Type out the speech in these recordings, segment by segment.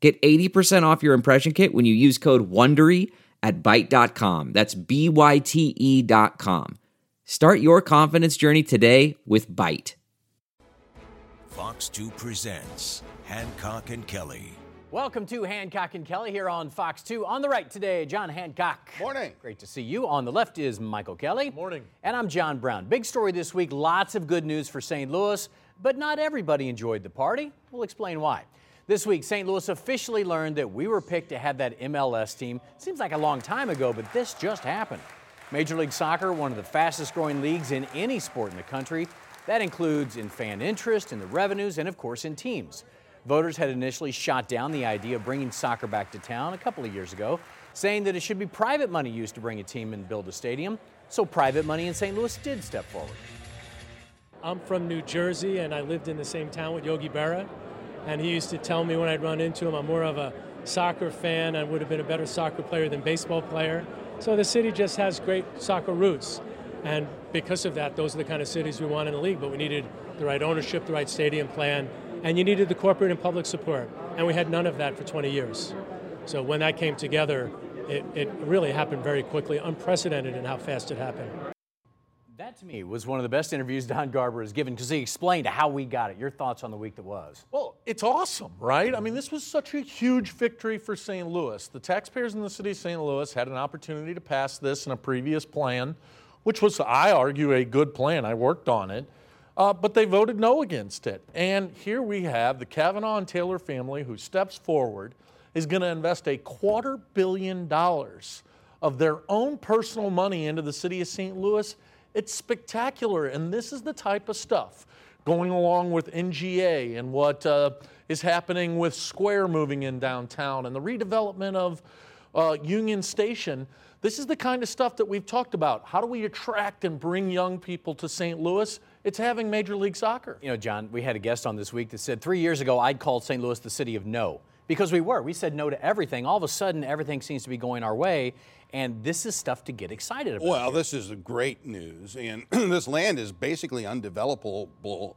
Get 80% off your impression kit when you use code WONDERY at Byte.com. That's B-Y-T-E dot com. Start your confidence journey today with Byte. Fox 2 presents Hancock and Kelley. Welcome to Hancock and Kelley here on Fox 2. On the right today, John Hancock. Morning. Great to see you. On the left is Michael Kelley. Morning. And I'm John Brown. Big story this week, lots of good news for St. Louis, but not everybody enjoyed the party. We'll explain why. This week, St. Louis officially learned that we were picked to have that MLS team. Seems like a long time ago, but this just happened. Major League Soccer, one of the fastest growing leagues in any sport in the country. That includes in fan interest, in the revenues, and of course in teams. Voters had initially shot down the idea of bringing soccer back to town a couple of years ago, saying that it should be private money used to bring a team and build a stadium. So private money in St. Louis did step forward. I'm from New Jersey and I lived in the same town with Yogi Berra. And he used to tell me when I'd run into him, I'm more of a soccer fan. I would have been a better soccer player than baseball player. So the city just has great soccer roots. And because of that, those are the kind of cities we want in the league. But we needed the right ownership, the right stadium plan, and you needed the corporate and public support. And we had none of that for 20 years. So when that came together, it, it really happened very quickly, unprecedented in how fast it happened. That to me was one of the best interviews Don Garber has given because he explained how we got it. Your thoughts on the week that was? Well, it's awesome, right? I mean, this was such a huge victory for St. Louis. The taxpayers in the city of St. Louis had an opportunity to pass this in a previous plan, which was, I argue, a good plan. I worked on it. Uh, but they voted no against it. And here we have the Kavanaugh and Taylor family who steps forward, is going to invest a quarter billion dollars of their own personal money into the city of St. Louis. It's spectacular. And this is the type of stuff going along with NGA and what uh, is happening with Square moving in downtown and the redevelopment of uh, Union Station. This is the kind of stuff that we've talked about. How do we attract and bring young people to St. Louis? It's having Major League Soccer. You know, John, we had a guest on this week that said three years ago I'd called St. Louis the city of no because we were. We said no to everything. All of a sudden, everything seems to be going our way. And this is stuff to get excited about. Well, this is great news. And this land is basically undevelopable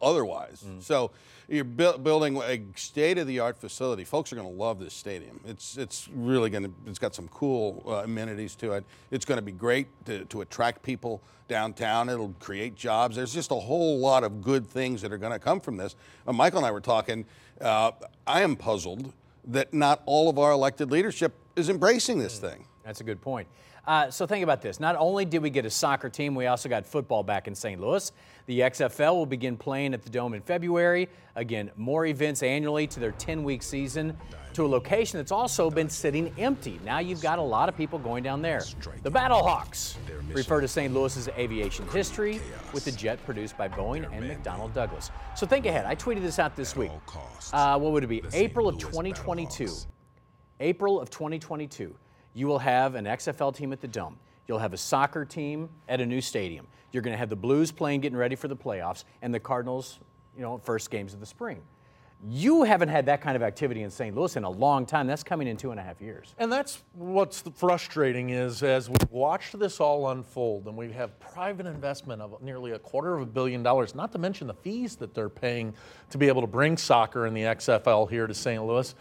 otherwise. Mm. So you're bu- building a state of the art facility. Folks are going to love this stadium. It's, it's really going to, it's got some cool uh, amenities to it. It's going to be great to, to attract people downtown. It'll create jobs. There's just a whole lot of good things that are going to come from this. Uh, Michael and I were talking. Uh, I am puzzled that not all of our elected leadership is embracing this mm. thing. That's a good point. Uh, so think about this. Not only did we get a soccer team, we also got football back in St. Louis. The XFL will begin playing at the Dome in February. Again, more events annually to their 10-week season to a location that's also been sitting empty. Now you've got a lot of people going down there. The Battlehawks refer to St. Louis's aviation history with the jet produced by Boeing and McDonnell Douglas. So think ahead. I tweeted this out this week. Uh, what would it be? April of 2022. April of 2022 you will have an XFL team at the Dome. You'll have a soccer team at a new stadium. You're going to have the Blues playing, getting ready for the playoffs, and the Cardinals, you know, first games of the spring. You haven't had that kind of activity in St. Louis in a long time. That's coming in two and a half years. And that's what's frustrating is as we watched this all unfold, and we have private investment of nearly a quarter of a billion dollars, not to mention the fees that they're paying to be able to bring soccer and the XFL here to St. Louis.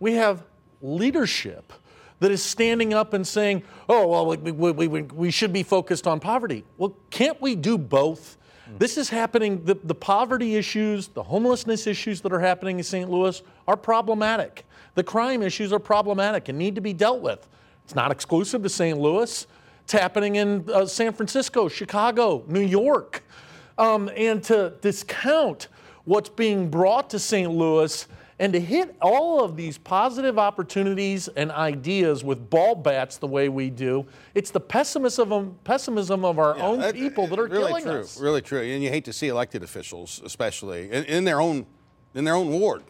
We have leadership that is standing up and saying, oh, well, we, we, we, we should be focused on poverty. Well, can't we do both? Mm. This is happening, the, the poverty issues, the homelessness issues that are happening in St. Louis are problematic. The crime issues are problematic and need to be dealt with. It's not exclusive to St. Louis. It's happening in uh, San Francisco, Chicago, New York. Um, and to discount what's being brought to St. Louis and to hit all of these positive opportunities and ideas with ball bats the way we do, it's the pessimism of, pessimism of our yeah, own that, people that are really killing true, us. Really true. And you hate to see elected officials, especially in, in their own in their own ward,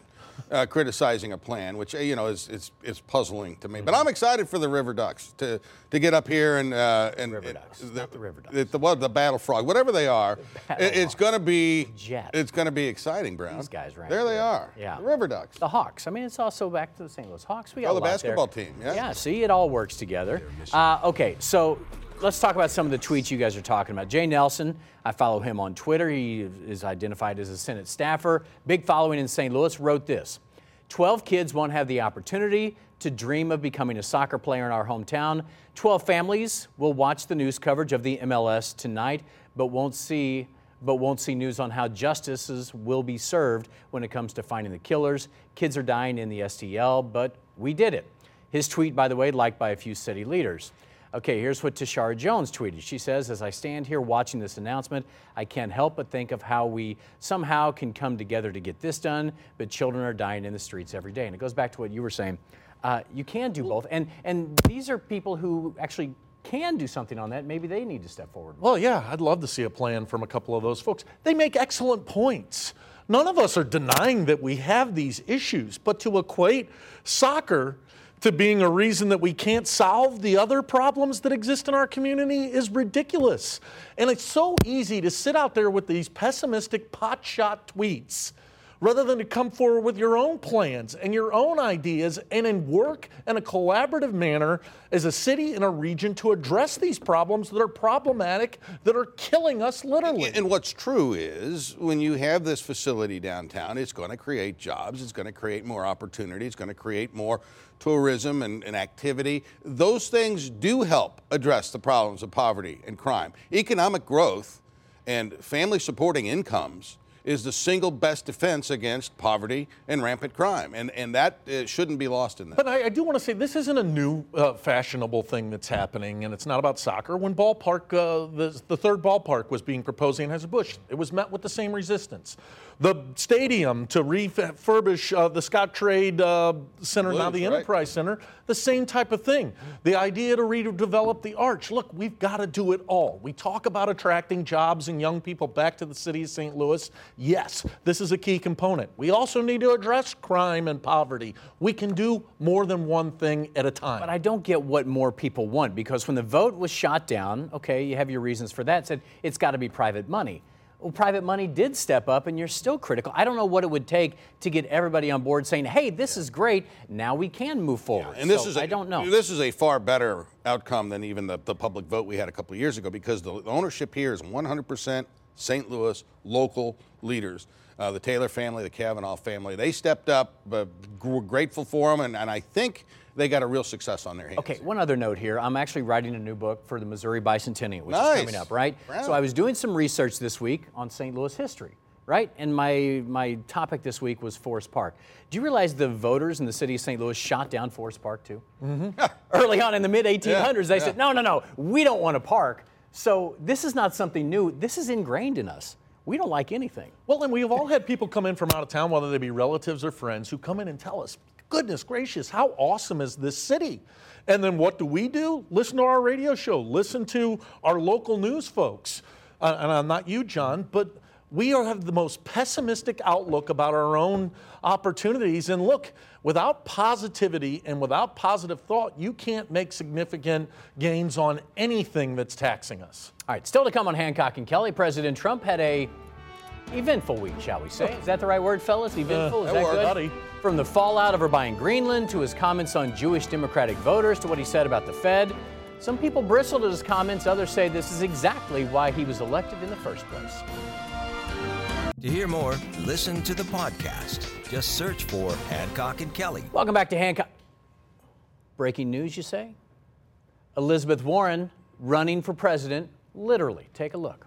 uh, criticizing a plan, which uh, you know is is, is puzzling to me. But I'm excited for the River Ducks to to get up here and uh, and River Ducks, the, not the River Ducks. The, the, what, the Battle Frog, whatever they are, it- it's going to be Jet. it's going to be exciting, Brown. These guys right there they are. Yeah. the River Ducks. The Hawks. I mean, it's also back to the St. Louis Hawks. We got Oh, the lot there. basketball team, yeah. Yeah. See, it all works together. Uh, okay, so let's talk about some of the tweets you guys are talking about. Jay Nelson, I follow him on Twitter. He is identified as a Senate staffer, big following in St. Louis. Wrote this: 12 kids won't have the opportunity to dream of becoming a soccer player in our hometown. 12 families will watch the news coverage of the MLS tonight, but won't see but won't see news on how justices will be served when it comes to finding the killers. Kids are dying in the STL, but we did it. His tweet, by the way, liked by a few city leaders. Okay, here's what Tishaura Jones tweeted. She says, As I stand here watching this announcement, I can't help but think of how we somehow can come together to get this done, but children are dying in the streets every day. And it goes back to what you were saying. Uh, you can do both. And, and these are people who actually can do something on that. Maybe they need to step forward. Well, yeah, I'd love to see a plan from a couple of those folks. They make excellent points. None of us are denying that we have these issues, but to equate soccer to being a reason that we can't solve the other problems that exist in our community is ridiculous. And it's so easy to sit out there with these pessimistic potshot tweets rather than to come forward with your own plans and your own ideas and in work in a collaborative manner as a city and a region to address these problems that are problematic, that are killing us literally. And what's true is when you have this facility downtown, it's going to create jobs, it's going to create more opportunity, it's going to create more tourism and, and activity. Those things do help address the problems of poverty and crime. Economic growth and family supporting incomes is the single best defense against poverty and rampant crime. And, and that uh, shouldn't be lost in that. But I, I do want to say this isn't a new uh, fashionable thing that's happening, and it's not about soccer. When ballpark, uh, the, the third ballpark was being proposed in Anheuser-Busch, it was met with the same resistance. The stadium to refurbish uh, the Scottrade uh, Center, now Blues, the right. Enterprise Center, the same type of thing. The idea to redevelop the arch. Look, we've got to do it all. We talk about attracting jobs and young people back to the city of St. Louis. Yes, this is a key component. We also need to address crime and poverty. We can do more than one thing at a time. But I don't get what more people want because when the vote was shot down, okay, you have your reasons for that, said it's got to be private money. Well, private money did step up, and you're still critical. I don't know what it would take to get everybody on board saying, hey, this is great. Now we can move forward. And this So is I I don't know. This is a far better outcome than even the, the public vote we had a couple of years ago because the ownership here is 100% St. Louis local leaders. Uh, the Taylor family, the Kavanaugh family, they stepped up. But we're grateful for them, and, and I think they got a real success on their hands. Okay, one other note here. I'm actually writing a new book for the Missouri Bicentennial, which Nice. is coming up, right? Wow. So I was doing some research this week on St. Louis history, right? And my my topic this week was Forest Park. Do you realize the voters in the city of St. Louis shot down Forest Park too? Mm-hmm. Early on in the mid 1800s, they yeah. said, no, no, no, we don't want a park. So this is not something new. This is ingrained in us. We don't like anything. Well, and we've all had people come in from out of town, whether they be relatives or friends, who come in and tell us, goodness gracious, how awesome is this city? And then what do we do? Listen to our radio show, listen to our local news folks. Uh, and I'm not you, John, but we are, have the most pessimistic outlook about our own opportunities. And look, without positivity and without positive thought, you can't make significant gains on anything that's taxing us. All right, still to come on Hancock and Kelley. President Trump had a eventful week, shall we say? Is that the right word, fellas? Uh, eventful? Is that that good? buddy. From the fallout of her buying Greenland to his comments on Jewish Democratic voters to what he said about the Fed. Some people bristled at his comments, others say this is exactly why he was elected in the first place. To hear more, listen to the podcast. Just search for Hancock and Kelley. Welcome back to Hancock. Breaking news, you say? Elizabeth Warren running for president, literally. Take a look.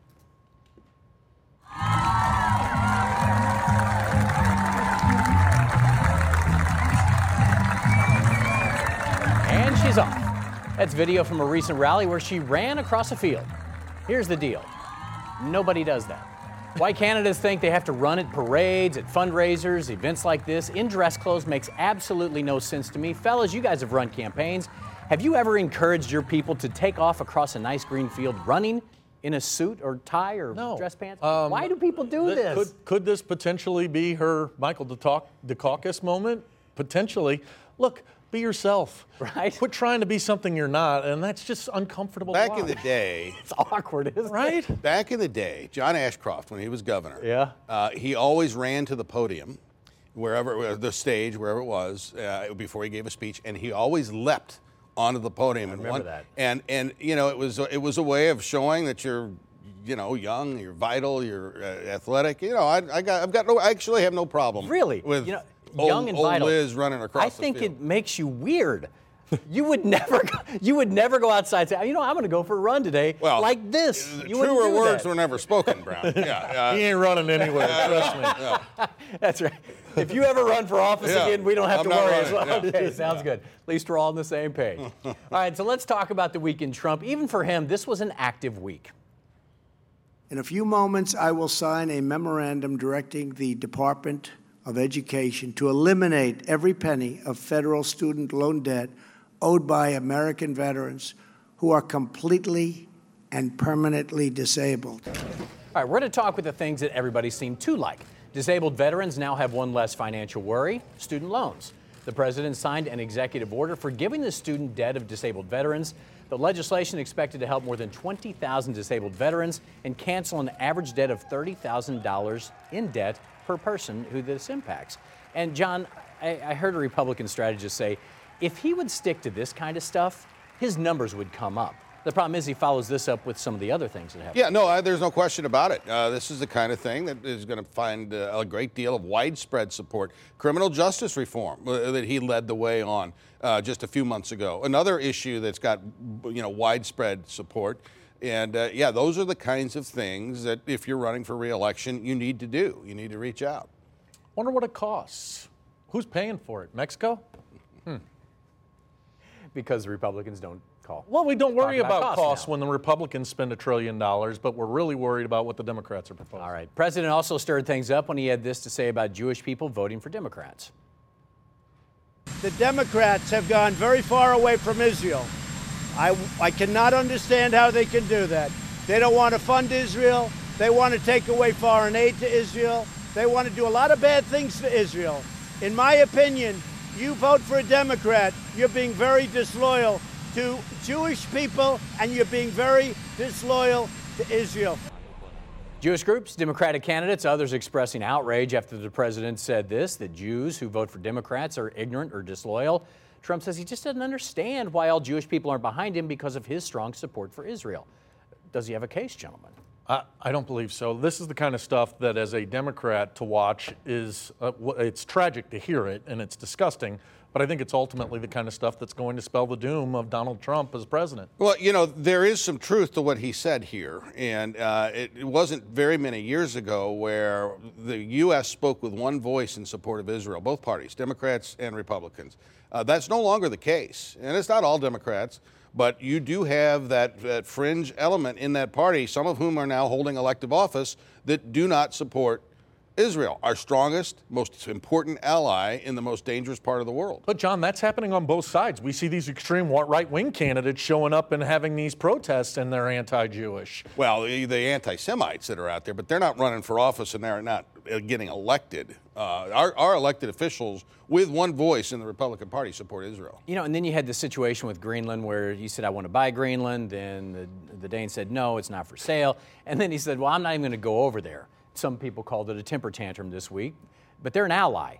She's off. That's video from a recent rally where she ran across a field. Here's the deal nobody does that. Why candidates think they have to run at parades, at fundraisers, events like this. In dress clothes makes absolutely no sense to me. Fellas, you guys have run campaigns. Have you ever encouraged your people to take off across a nice green field running in a suit or tie or No. dress pants? Um, Why do people do Th- this? Could, could this potentially be her Michael Dukak- Dukakis moment? Potentially. Look, be yourself. Right. Quit trying to be something you're not, and that's just uncomfortable. to Back in the day, it's awkward, isn't it? right? back in the day, John Ashcroft, when he was governor, Yeah. uh, he always ran to the podium, wherever uh, the stage, wherever it was, uh, before he gave a speech, and he always leapt onto the podium. and remember one, that. And and you know, it was it was a way of showing that you're. You know, young, you're vital, you're uh, athletic. You know, I, I got, I've got no, I actually have no problem. Really? with you know, old, young and old. Liz running across. I the think field. it makes you weird. You would never, go, you would never go outside and say, you know, I'm going to go for a run today, Well, like this. You truer do words that. were never spoken, Brown. Yeah, He uh, ain't running anywhere, trust me. That's right. If you ever run for office Yeah. again, we don't have I'm to not worry as well. yeah. Okay, sounds good. At least we're all on the same page. all right, so let's talk about the week in Trump. Even for him, this was an active week. In a few moments, I will sign a memorandum directing the Department of Education to eliminate every penny of federal student loan debt owed by American veterans who are completely and permanently disabled. All right, we're going to talk with the things that everybody seemed to like. Disabled veterans now have one less financial worry student loans. The president signed an executive order forgiving the student debt of disabled veterans. The legislation expected to help more than 20,000 disabled veterans and cancel an average debt of $30,000 in debt per person who this impacts. And John, I, I heard a Republican strategist say if he would stick to this kind of stuff, his numbers would come up. The problem is he follows this up with some of the other things that happen. Yeah, no, I, there's no question about it. Uh, this is the kind of thing that is going to find uh, a great deal of widespread support. Criminal justice reform uh, that he led the way on uh, just a few months ago. Another issue that's got you know widespread support. And uh, yeah, those are the kinds of things that if you're running for reelection, you need to do. You need to reach out. Wonder what it costs. Who's paying for it? Mexico? because the Republicans don't call. Well, we don't worry about about costs costs when the Republicans spend a trillion dollars, but we're really worried about what the Democrats are proposing. All right. President also stirred things up when he had this to say about Jewish people voting for Democrats. The Democrats have gone very far away from Israel. I, I cannot understand how they can do that. They don't want to fund Israel. They want to take away foreign aid to Israel. They want to do a lot of bad things to Israel. In my opinion, you vote for a Democrat, you're being very disloyal to Jewish people and you're being very disloyal to Israel. Jewish groups, Democratic candidates, others expressing outrage after the president said this that Jews who vote for Democrats are ignorant or disloyal. Trump says he just doesn't understand why all Jewish people aren't behind him because of his strong support for Israel. Does he have a case, gentlemen? I, don't believe so. This is the kind of stuff that, as a Democrat, to watch is uh, it's tragic to hear it and it's disgusting. But I think it's ultimately the kind of stuff that's going to spell the doom of Donald Trump as president. Well, you know, there is some truth to what he said here. And uh, it, it wasn't very many years ago where the U.S. spoke with one voice in support of Israel, both parties, Democrats and Republicans. Uh, that's no longer the case. And it's not all Democrats, but you do have that, that fringe element in that party, some of whom are now holding elective office, that do not support Israel, our strongest, most important ally in the most dangerous part of the world. But, John, that's happening on both sides. We see these extreme right wing candidates showing up and having these protests, and they're anti Jewish. Well, the, the anti-Semites that are out there, but they're not running for office and they're not uh, getting elected. Uh, our, our elected officials, with one voice in the Republican Party, support Israel. You know, and then you had the situation with Greenland where you said, I want to buy Greenland. Then the, the Dane said, no, it's not for sale. And then he said, well, I'm not even going to go over there. Some people called it a temper tantrum this week, but they're an ally.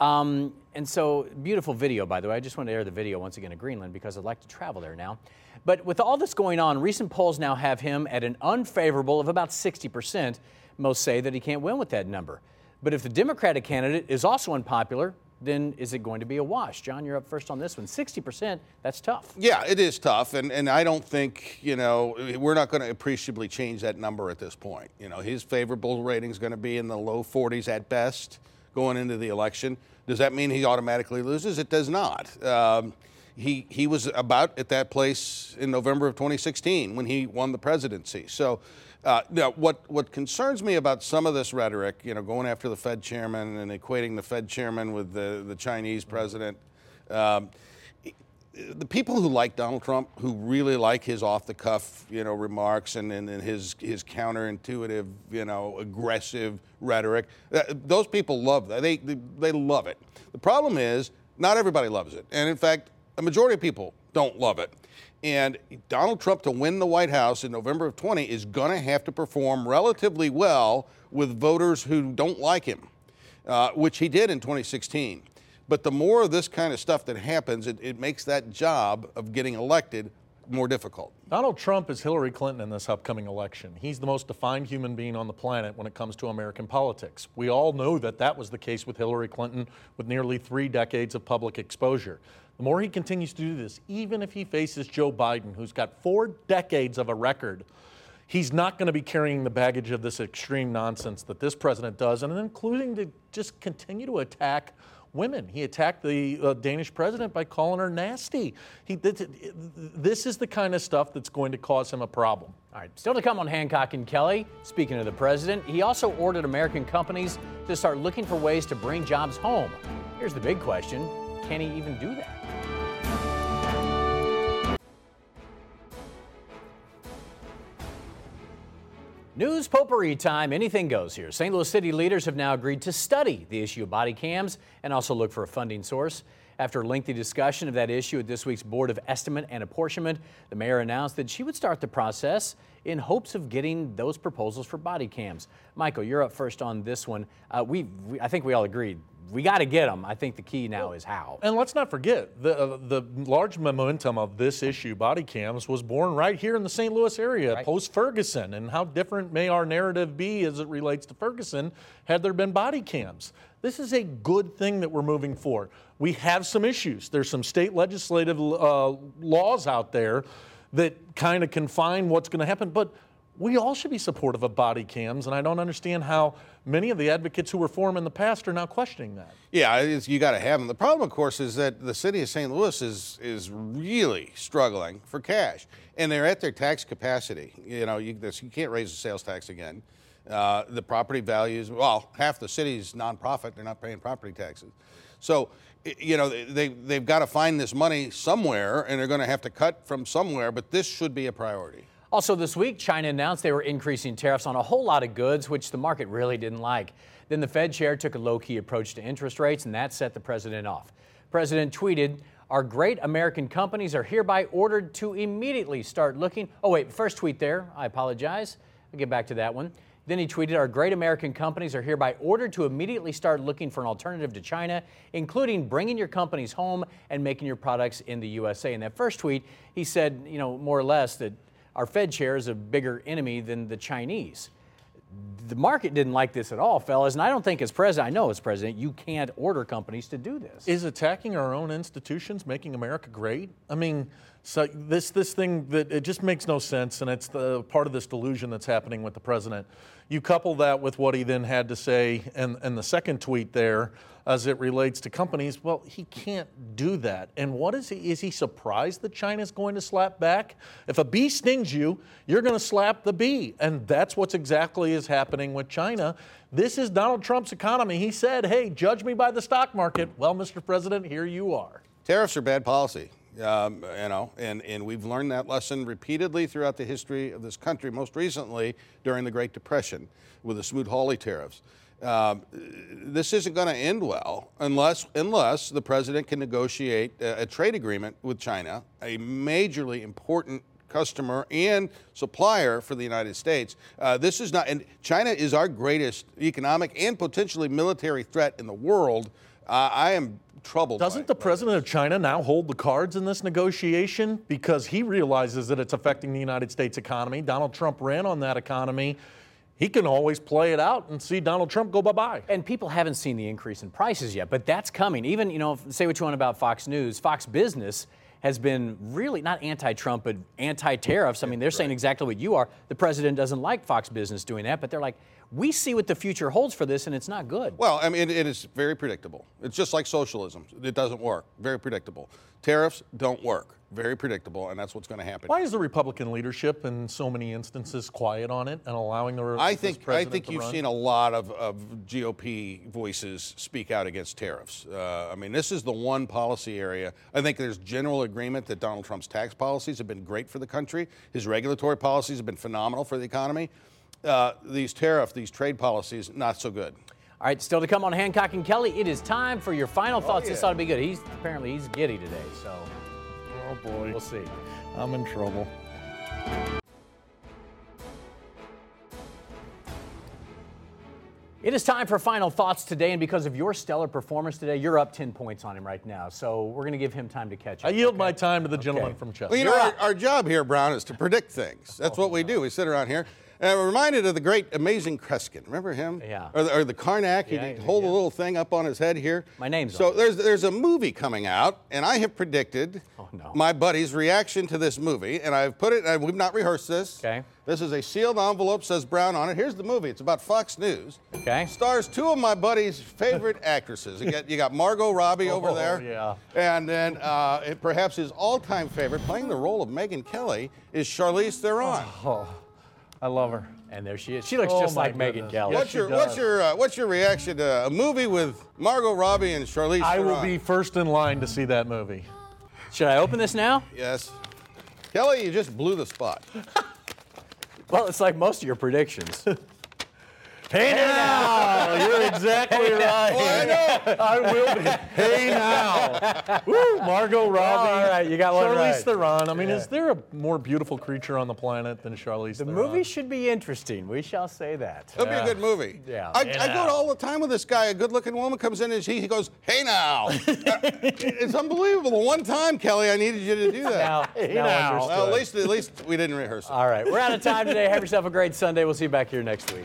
Um, and so, beautiful video, by the way. I just want to air the video once again of Greenland because I'd like to travel there now. But with all this going on, recent polls now have him at an unfavorable of about 60%. Most say that he can't win with that number. But if the Democratic candidate is also unpopular, then is it going to be a wash? John, you're up first on this one. 60%, that's tough. Yeah, it is tough, and, and I don't think, you know, we're not going to appreciably change that number at this point. You know, his favorable rating is going to be in the low 40s at best going into the election. Does that mean he automatically loses? It does not. Um, he, he was about at that place in November of 2016 when he won the presidency. So, uh, now, what, what concerns me about some of this rhetoric, you know, going after the Fed chairman and equating the Fed chairman with the, the Chinese president, um, the people who like Donald Trump, who really like his off-the-cuff, you know, remarks and, and, and his his counterintuitive, you know, aggressive rhetoric, uh, those people love that. They, they they love it. The problem is not everybody loves it, and in fact, a majority of people don't love it. And Donald Trump to win the White House in November of 20 is going to have to perform relatively well with voters who don't like him, uh, which he did in 2016. But the more of this kind of stuff that happens, it, it makes that job of getting elected more difficult. Donald Trump is Hillary Clinton in this upcoming election. He's the most defined human being on the planet when it comes to American politics. We all know that that was the case with Hillary Clinton with nearly three decades of public exposure. The more he continues to do this, even if he faces Joe Biden, who's got four decades of a record, he's not going to be carrying the baggage of this extreme nonsense that this president does, and including to just continue to attack women. He attacked the uh, Danish president by calling her nasty. He, this, this is the kind of stuff that's going to cause him a problem. All right, still to come on Hancock and Kelley. Speaking of the president, he also ordered American companies to start looking for ways to bring jobs home. Here's the big question can he even do that? News potpourri time. Anything goes here. St. Louis City leaders have now agreed to study the issue of body cams and also look for a funding source. After a lengthy discussion of that issue at this week's Board of Estimate and Apportionment, the mayor announced that she would start the process in hopes of getting those proposals for body cams. Michael, you're up first on this one. Uh, we, we, I think we all agreed we got to get them. I think the key now is how. And let's not forget the uh, the large momentum of this issue, body cams, was born right here in the St. Louis area right. post Ferguson. And how different may our narrative be as it relates to Ferguson had there been body cams? This is a good thing that we're moving forward. We have some issues. There's some state legislative uh, laws out there that kind of confine what's going to happen, but we all should be supportive of body cams, and I don't understand how many of the advocates who were for them in the past are now questioning that. Yeah, you got to have them. The problem, of course, is that the city of St. Louis is is really struggling for cash, and they're at their tax capacity. You know, you, you can't raise the sales tax again. Uh, the property values, well, half the city's nonprofit; they're not paying property taxes. So, you know, they they've got to find this money somewhere, and they're going to have to cut from somewhere. But this should be a priority. Also, this week, China announced they were increasing tariffs on a whole lot of goods, which the market really didn't like. Then the Fed chair took a low key approach to interest rates, and that set the president off. President tweeted, Our great American companies are hereby ordered to immediately start looking. Oh, wait, first tweet there. I apologize. I'll get back to that one. Then he tweeted, Our great American companies are hereby ordered to immediately start looking for an alternative to China, including bringing your companies home and making your products in the USA. In that first tweet, he said, you know, more or less that our Fed chair is a bigger enemy than the Chinese. The market didn't like this at all, fellas, and I don't think as president, I know as president, you can't order companies to do this. Is attacking our own institutions making America great? I mean, so this this thing that it just makes no sense, and it's the part of this delusion that's happening with the president. You couple that with what he then had to say, and and the second tweet there as it relates to companies, well, he can't do that. And what is he? Is he surprised that China's going to slap back? If a bee stings you, you're going to slap the bee. And that's what's exactly is happening with China. This is Donald Trump's economy. He said, hey, judge me by the stock market. Well, Mr. President, here you are. Tariffs are bad policy. Um, you know, and, and we've learned that lesson repeatedly throughout the history of this country, most recently during the Great Depression with the Smoot-Hawley tariffs. Um, this isn't going to end well unless unless the president can negotiate a, a, trade agreement with China, a majorly important customer and supplier for the United States. Uh, this is not, and China is our greatest economic and potentially military threat in the world. Uh, I am troubled. Doesn't the president of China now hold the cards in this negotiation because he realizes that it's affecting the United States economy? Donald Trump ran on that economy he can always play it out and see Donald Trump go bye bye. And people haven't seen the increase in prices yet, but that's coming. Even, you know, say what you want about Fox News, Fox Business has been really not anti Trump, but anti tariffs. I mean, they're saying exactly what you are. The president doesn't like Fox Business doing that, but they're like, we see what the future holds for this, and it's not good. Well, I mean, it, it is very predictable. It's just like socialism, it doesn't work. Very predictable. Tariffs don't work. very predictable, and that's what's going to happen. Why is the Republican leadership in so many instances quiet on it and allowing the? I this think I think you've run? seen a lot of, of GOP voices speak out against tariffs. Uh, I mean, this is the one policy area. I think there's general agreement that Donald Trump's tax policies have been great for the country. His regulatory policies have been phenomenal for the economy. Uh, these tariff, these trade policies, not so good. All right, still to come on Hancock and Kelley. It is time for your final thoughts. This yeah. ought to be good. He's apparently he's giddy today, so Oh boy, we'll see. I'm in trouble. It is time for final thoughts today, and because of your stellar performance today, you're up 10 points on him right now. So we're going to give him time to catch up. I yield okay? my time to the gentleman Okay. from Chester. Well, you know, our, our job here, Brown, is to predict things. That's what we do. We sit around here. And I'm reminded of the great, amazing Kreskin. Remember him? Yeah. Or the, or the Carnac. Yeah, He'd hold yeah. a little thing up on his head here. My name's So on it. there's there's a movie coming out, and I have predicted Oh, no. my buddy's reaction to this movie, and I've put it. And we've not rehearsed this. Okay. This is a sealed envelope. Says Brown on it. Here's the movie. It's about Fox News. Okay. Stars two of my buddy's favorite actresses. You got, you got Margot Robbie over Oh, there. yeah. And then uh, it- perhaps his all-time favorite, playing the role of Megyn Kelly, is Charlize Theron. Oh, I love her. And there she is. She looks Oh, just like Megyn goodness. Kelly. Yes, what's your what's your uh, what's your reaction to a movie with Margot Robbie and Charlize I Theron? will be first in line to see that movie. Should I open this now? Yes. Kelley, you just blew the spot. Well, it's like most of your predictions. Hey now, you're exactly right. I will be. Hey now, Woo, Margot Robbie. all right, you got one Charlize right. Theron. I mean, is there a more beautiful creature on the planet than Charlize The Theron? movie should be interesting. We shall say that. It'll be a good movie. Yeah. I, Hey I go to all the time with this guy. A good-looking woman comes in and she, he goes, "Hey now." Uh, it's unbelievable. The one time, Kelley, I needed you to do that. Now, Hey now now. well, at least at least we didn't rehearse it. All right, we're out of time today. Have yourself a great Sunday. We'll see you back here next week.